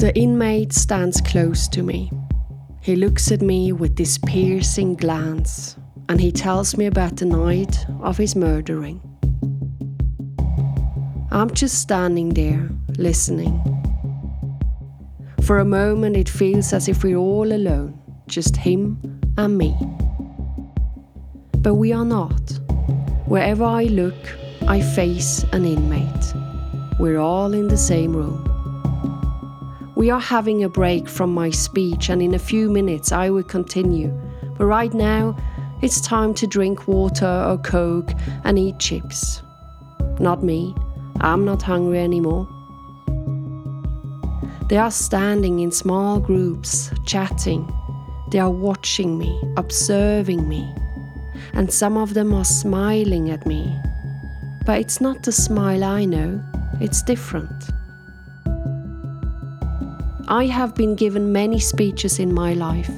The inmate stands close to me. He looks at me with this piercing glance and he tells me about the night of his murdering. I'm just standing there, listening. For a moment, it feels as if we're all alone, just him and me. But we are not. Wherever I look, I face an inmate. We're all in the same room. We are having a break from my speech, and in a few minutes I will continue. But right now, it's time to drink water or Coke and eat chips. Not me. I'm not hungry anymore. They are standing in small groups, chatting. They are watching me, observing me. And some of them are smiling at me. But it's not the smile I know, it's different. I have been given many speeches in my life,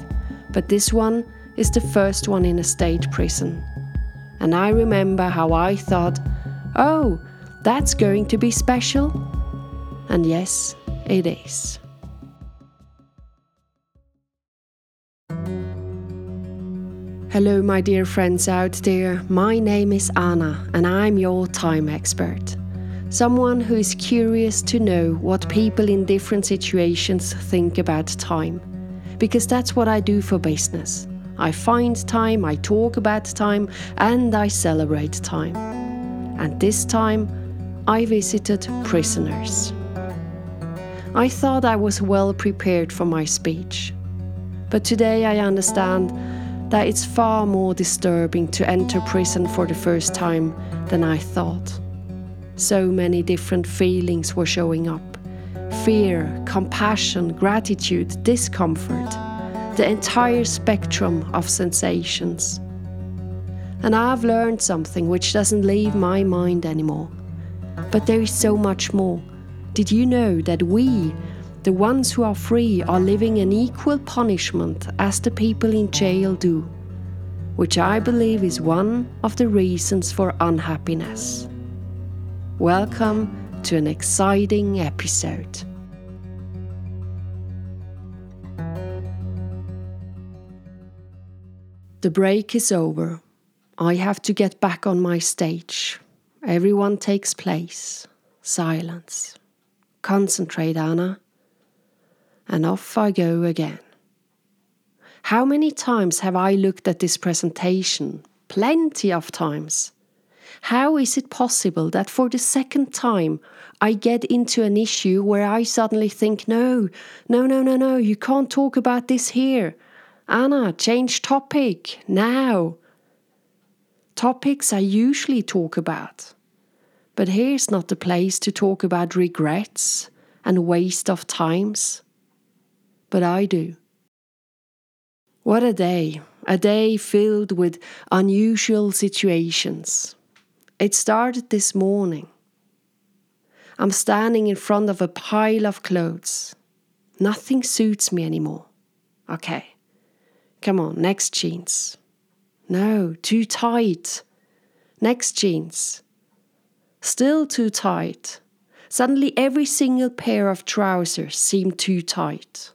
but this one is the first one in a state prison. And I remember how I thought, oh, that's going to be special. And yes, it is. Hello, my dear friends out there. My name is Anna, and I'm your time expert. Someone who is curious to know what people in different situations think about time. Because that's what I do for business. I find time, I talk about time, and I celebrate time. And this time, I visited prisoners. I thought I was well prepared for my speech. But today I understand that it's far more disturbing to enter prison for the first time than I thought. So many different feelings were showing up fear, compassion, gratitude, discomfort the entire spectrum of sensations. And I've learned something which doesn't leave my mind anymore. But there is so much more. Did you know that we, the ones who are free, are living an equal punishment as the people in jail do? Which I believe is one of the reasons for unhappiness. Welcome to an exciting episode. The break is over. I have to get back on my stage. Everyone takes place. Silence. Concentrate, Anna. And off I go again. How many times have I looked at this presentation? Plenty of times. How is it possible that for the second time I get into an issue where I suddenly think, no, no, no, no, no, you can't talk about this here. Anna, change topic now. Topics I usually talk about. But here's not the place to talk about regrets and waste of times. But I do. What a day, a day filled with unusual situations. It started this morning. I'm standing in front of a pile of clothes. Nothing suits me anymore. Okay. Come on, next jeans. No, too tight. Next jeans. Still too tight. Suddenly, every single pair of trousers seemed too tight.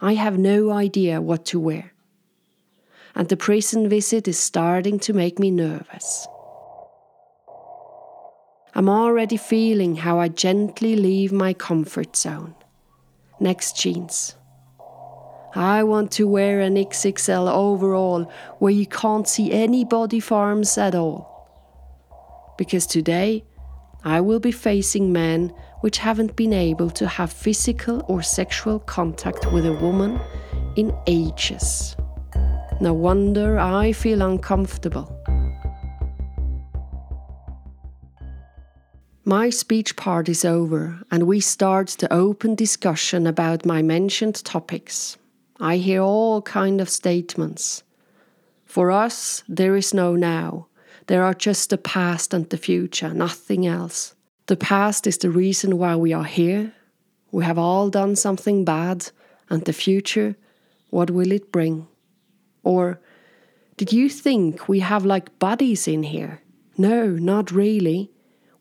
I have no idea what to wear. And the prison visit is starting to make me nervous. I'm already feeling how I gently leave my comfort zone. Next jeans. I want to wear an XXL overall where you can't see any body forms at all. Because today I will be facing men which haven't been able to have physical or sexual contact with a woman in ages. No wonder I feel uncomfortable. My speech part is over, and we start the open discussion about my mentioned topics. I hear all kind of statements. For us, there is no now. There are just the past and the future, nothing else. The past is the reason why we are here. We have all done something bad, and the future, what will it bring? Or, did you think we have like buddies in here? No, not really.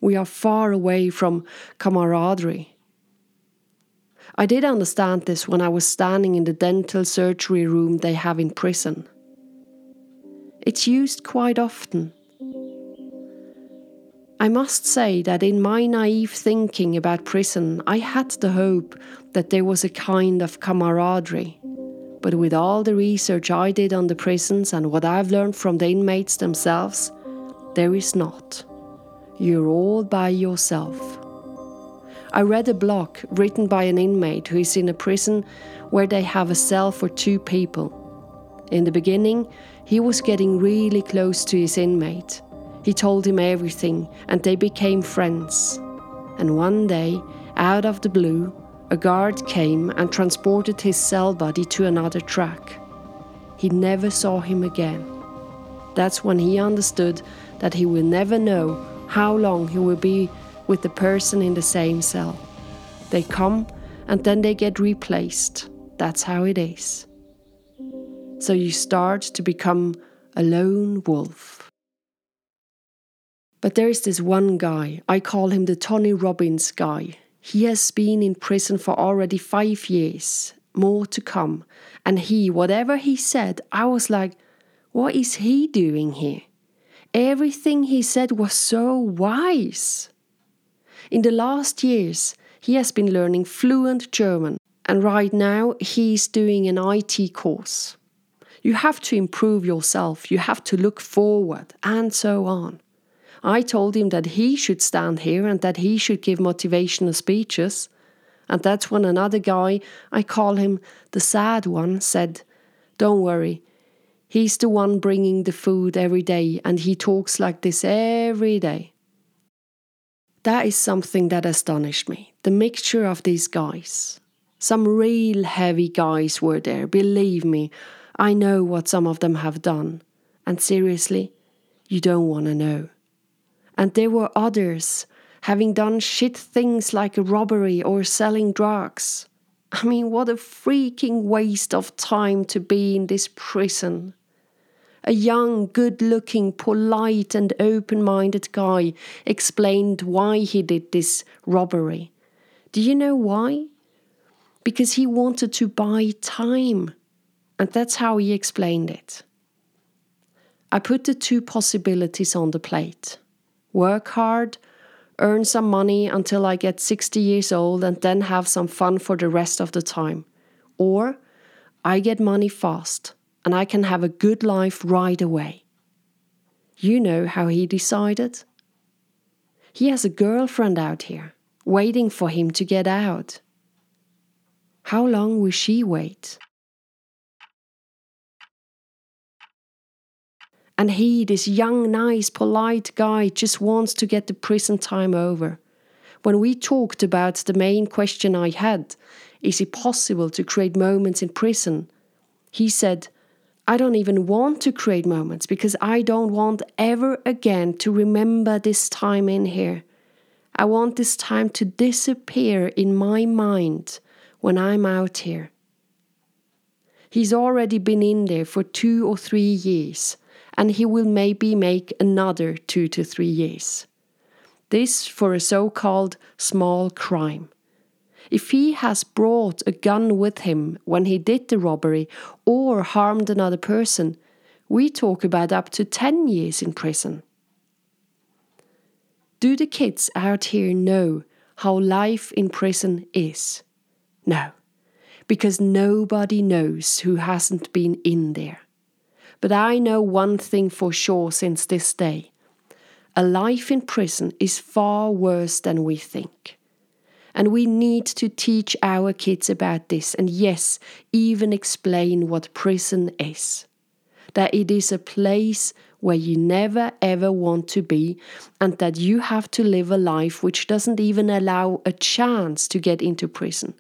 We are far away from camaraderie. I did understand this when I was standing in the dental surgery room they have in prison. It's used quite often. I must say that in my naive thinking about prison, I had the hope that there was a kind of camaraderie. But with all the research I did on the prisons and what I've learned from the inmates themselves, there is not. You're all by yourself. I read a blog written by an inmate who is in a prison where they have a cell for two people. In the beginning, he was getting really close to his inmate. He told him everything, and they became friends. And one day, out of the blue, a guard came and transported his cell body to another track. He never saw him again. That's when he understood that he will never know how long he will be with the person in the same cell. They come and then they get replaced. That's how it is. So you start to become a lone wolf. But there is this one guy, I call him the Tony Robbins guy. He has been in prison for already five years, more to come. And he, whatever he said, I was like, what is he doing here? Everything he said was so wise. In the last years, he has been learning fluent German, and right now he's doing an IT course. You have to improve yourself, you have to look forward, and so on. I told him that he should stand here and that he should give motivational speeches. And that's when another guy, I call him the sad one, said, Don't worry, he's the one bringing the food every day, and he talks like this every day. That is something that astonished me the mixture of these guys. Some real heavy guys were there, believe me. I know what some of them have done. And seriously, you don't want to know. And there were others having done shit things like a robbery or selling drugs. I mean, what a freaking waste of time to be in this prison. A young, good looking, polite, and open minded guy explained why he did this robbery. Do you know why? Because he wanted to buy time. And that's how he explained it. I put the two possibilities on the plate work hard, earn some money until I get 60 years old, and then have some fun for the rest of the time. Or I get money fast and I can have a good life right away. You know how he decided? He has a girlfriend out here, waiting for him to get out. How long will she wait? And he, this young, nice, polite guy, just wants to get the prison time over. When we talked about the main question I had, is it possible to create moments in prison? He said, I don't even want to create moments because I don't want ever again to remember this time in here. I want this time to disappear in my mind when I'm out here. He's already been in there for two or three years and he will maybe make another two to three years. This for a so called small crime. If he has brought a gun with him when he did the robbery or harmed another person, we talk about up to 10 years in prison. Do the kids out here know how life in prison is? No, because nobody knows who hasn't been in there. But I know one thing for sure since this day a life in prison is far worse than we think. And we need to teach our kids about this, and yes, even explain what prison is. That it is a place where you never ever want to be, and that you have to live a life which doesn't even allow a chance to get into prison.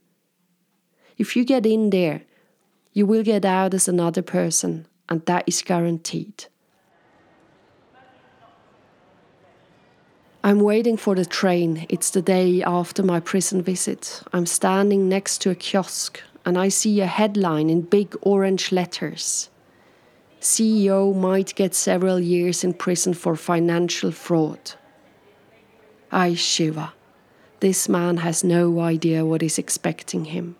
If you get in there, you will get out as another person, and that is guaranteed. I'm waiting for the train. It's the day after my prison visit. I'm standing next to a kiosk and I see a headline in big orange letters CEO might get several years in prison for financial fraud. I shiver. This man has no idea what is expecting him.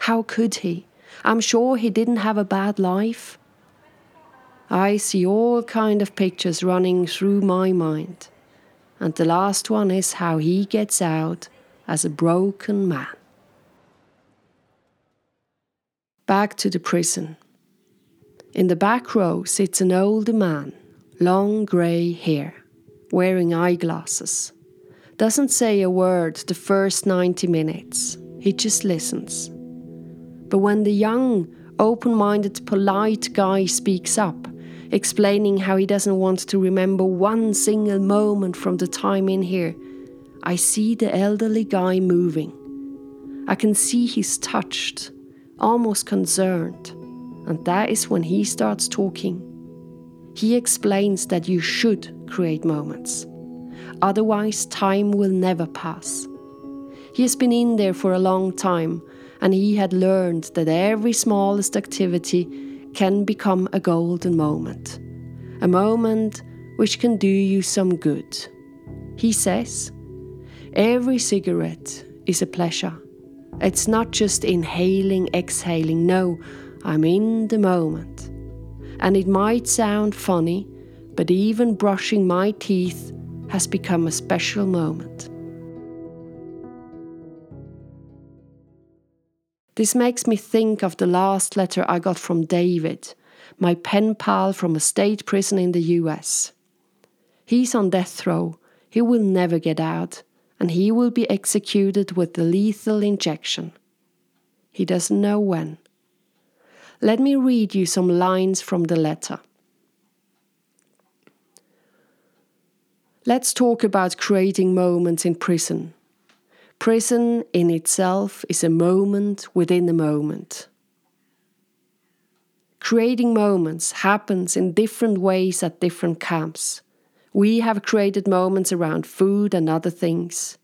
How could he? I'm sure he didn't have a bad life. I see all kind of pictures running through my mind, and the last one is how he gets out as a broken man. Back to the prison. In the back row sits an older man, long grey hair, wearing eyeglasses. Doesn't say a word the first 90 minutes, he just listens. But when the young, open minded, polite guy speaks up, explaining how he doesn't want to remember one single moment from the time in here, I see the elderly guy moving. I can see he's touched, almost concerned and that is when he starts talking. He explains that you should create moments, otherwise, time will never pass. He has been in there for a long time, and he had learned that every smallest activity can become a golden moment, a moment which can do you some good. He says, Every cigarette is a pleasure. It's not just inhaling, exhaling, no, I'm in the moment. And it might sound funny, but even brushing my teeth has become a special moment. This makes me think of the last letter I got from David, my pen pal from a state prison in the US. He's on death row, he will never get out, and he will be executed with the lethal injection. He doesn't know when. Let me read you some lines from the letter. Let's talk about creating moments in prison. Prison in itself is a moment within a moment. Creating moments happens in different ways at different camps. We have created moments around food and other things.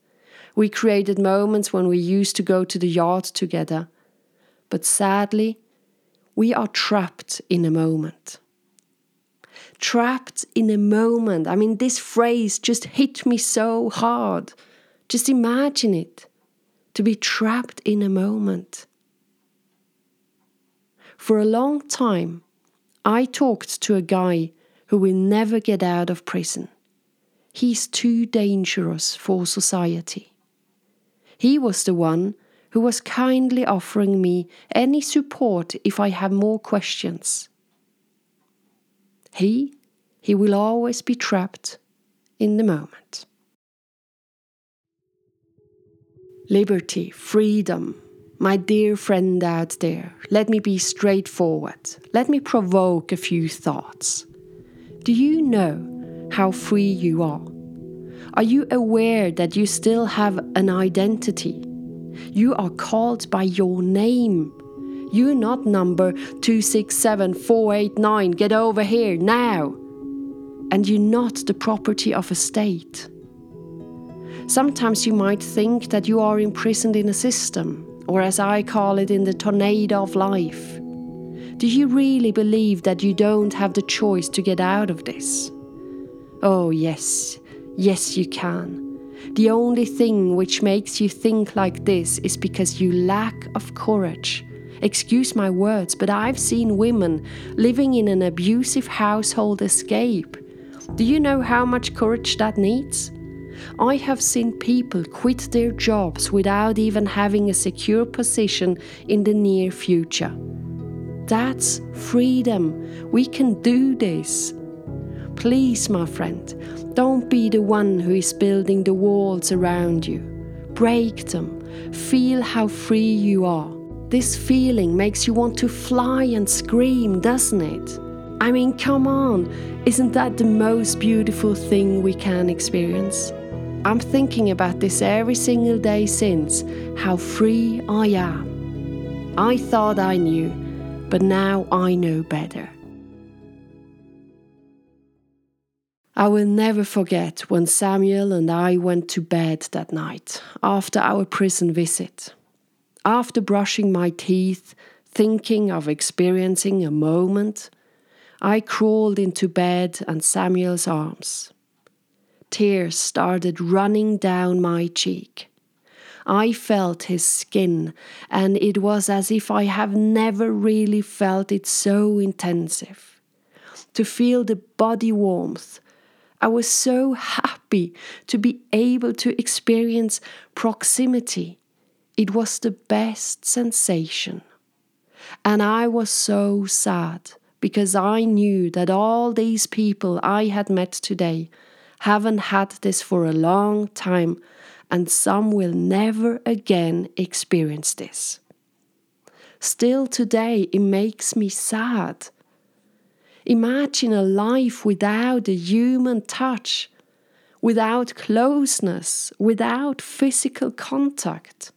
We created moments when we used to go to the yard together. But sadly, we are trapped in a moment. Trapped in a moment. I mean, this phrase just hit me so hard. Just imagine it to be trapped in a moment. For a long time, I talked to a guy who will never get out of prison. He's too dangerous for society. He was the one who was kindly offering me any support if I have more questions. He, he will always be trapped in the moment. Liberty, freedom, my dear friend out there, let me be straightforward. Let me provoke a few thoughts. Do you know how free you are? Are you aware that you still have an identity? You are called by your name. You're not number 267489. Get over here now. And you're not the property of a state. Sometimes you might think that you are imprisoned in a system, or as I call it, in the tornado of life. Do you really believe that you don't have the choice to get out of this? Oh, yes, yes, you can. The only thing which makes you think like this is because you lack of courage. Excuse my words, but I've seen women living in an abusive household escape. Do you know how much courage that needs? I have seen people quit their jobs without even having a secure position in the near future. That's freedom. We can do this. Please, my friend, don't be the one who is building the walls around you. Break them. Feel how free you are. This feeling makes you want to fly and scream, doesn't it? I mean, come on, isn't that the most beautiful thing we can experience? I'm thinking about this every single day since how free I am. I thought I knew, but now I know better. I will never forget when Samuel and I went to bed that night after our prison visit. After brushing my teeth, thinking of experiencing a moment, I crawled into bed and Samuel's arms. Tears started running down my cheek. I felt his skin, and it was as if I have never really felt it so intensive. To feel the body warmth, I was so happy to be able to experience proximity. It was the best sensation. And I was so sad because I knew that all these people I had met today haven't had this for a long time, and some will never again experience this. Still today, it makes me sad Imagine a life without a human touch, without closeness, without physical contact.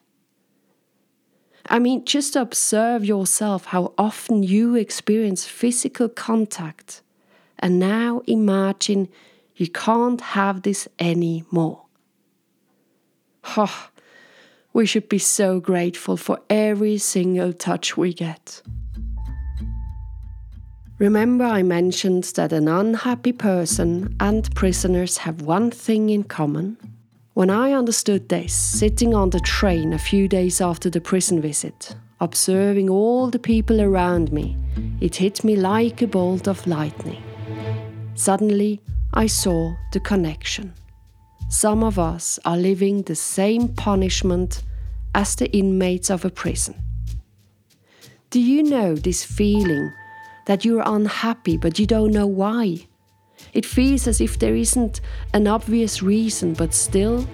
I mean, just observe yourself how often you experience physical contact, and now imagine you can't have this anymore. Oh, we should be so grateful for every single touch we get. Remember, I mentioned that an unhappy person and prisoners have one thing in common? When I understood this, sitting on the train a few days after the prison visit, observing all the people around me, it hit me like a bolt of lightning. Suddenly, I saw the connection. Some of us are living the same punishment as the inmates of a prison. Do you know this feeling that you're unhappy but you don't know why. It feels as if there isn't an obvious reason, but still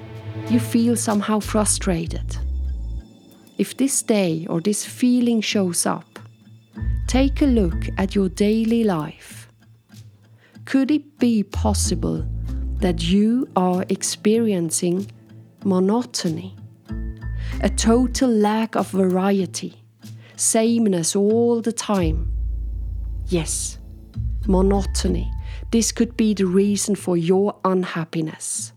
you feel somehow frustrated. If this day or this feeling shows up, take a look at your daily life. Could it be possible that you are experiencing monotony? A total lack of variety, sameness all the time Yes, monotony. This could be the reason for your unhappiness.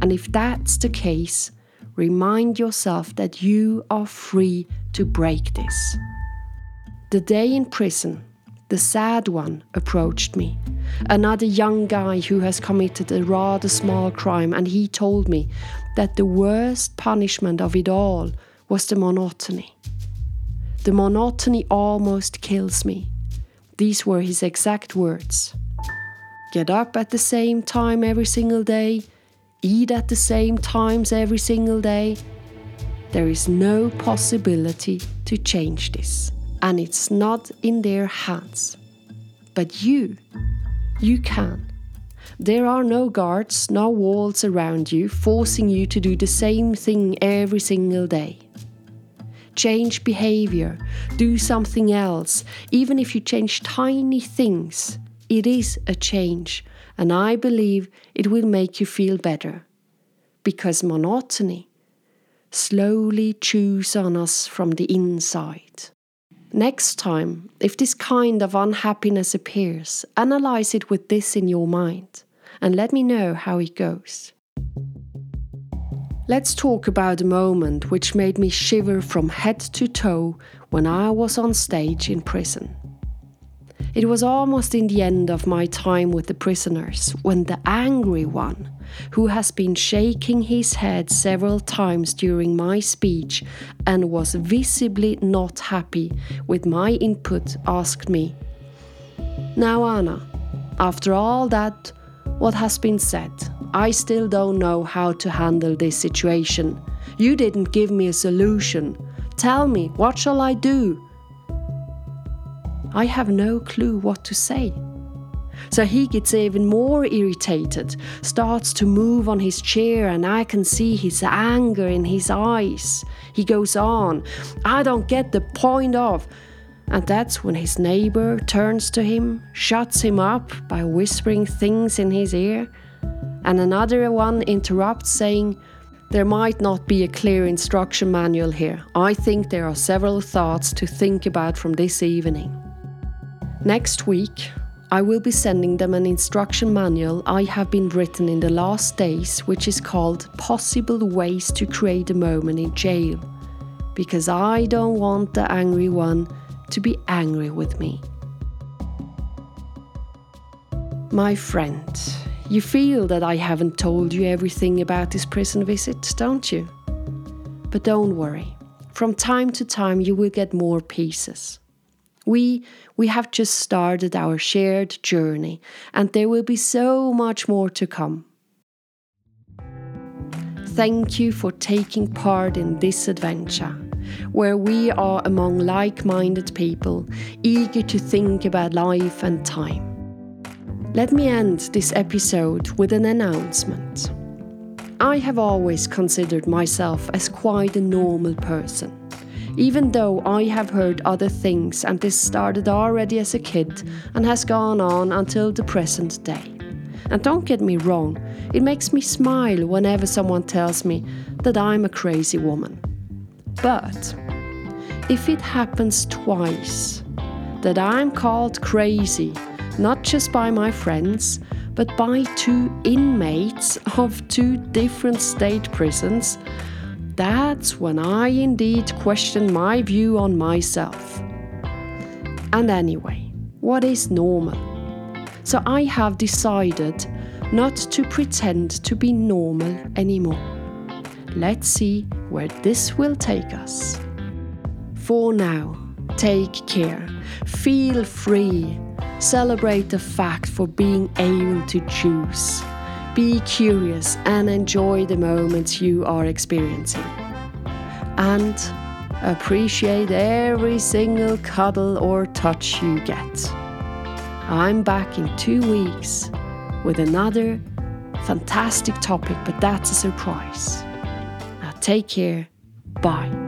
And if that's the case, remind yourself that you are free to break this. The day in prison, the sad one approached me. Another young guy who has committed a rather small crime, and he told me that the worst punishment of it all was the monotony. The monotony almost kills me. These were his exact words Get up at the same time every single day, eat at the same times every single day. There is no possibility to change this, and it's not in their hands. But you, you can. Hmm. There are no guards, no walls around you forcing you to do the same thing every single day change behavior, do something else. Even if you change tiny things, it is a change, and I believe it will make you feel better. Because monotony slowly chews on us from the inside. Next time, if this kind of unhappiness appears, analyze it with this in your mind and let me know how it goes. Let's talk about a moment which made me shiver from head to toe when I was on stage in prison. It was almost in the end of my time with the prisoners when the angry one, who has been shaking his head several times during my speech and was visibly not happy with my input, asked me, Now, Anna, after all that, what has been said, I still don't know how to handle this situation. You didn't give me a solution. Tell me, what shall I do? I have no clue what to say. So he gets even more irritated, starts to move on his chair, and I can see his anger in his eyes. He goes on, I don't get the point of. And that's when his neighbor turns to him, shuts him up by whispering things in his ear and another one interrupts, saying, There might not be a clear instruction manual here. I think there are several thoughts to think about from this evening. Next week, I will be sending them an instruction manual I have been written in the last days, which is called Possible Ways to Create a Moment in Jail, because I don't want the angry one to be angry with me. My friend, you feel that I haven't told you everything about this prison visit, don't you? But don't worry, from time to time you will get more pieces. We, we have just started our shared journey, and there will be so much more to come. Thank you for taking part in this adventure, where we are among like minded people eager to think about life and time. Let me end this episode with an announcement. I have always considered myself as quite a normal person even though I have heard other things and this started already as a kid and has gone on until the present day. And don't get me wrong, it makes me smile whenever someone tells me that I'm a crazy woman. But if it happens twice that I'm called crazy, not just by my friends, but by two inmates of two different state prisons, that's when I indeed question my view on myself. And anyway, what is normal? So I have decided not to pretend to be normal anymore. Let's see where this will take us. For now, take care, feel free, celebrate the fact for being able to choose. Be curious and enjoy the moments you are experiencing. And appreciate every single cuddle or touch you get. I'm back in two weeks with another fantastic topic, but that's a surprise. Now take care. Bye.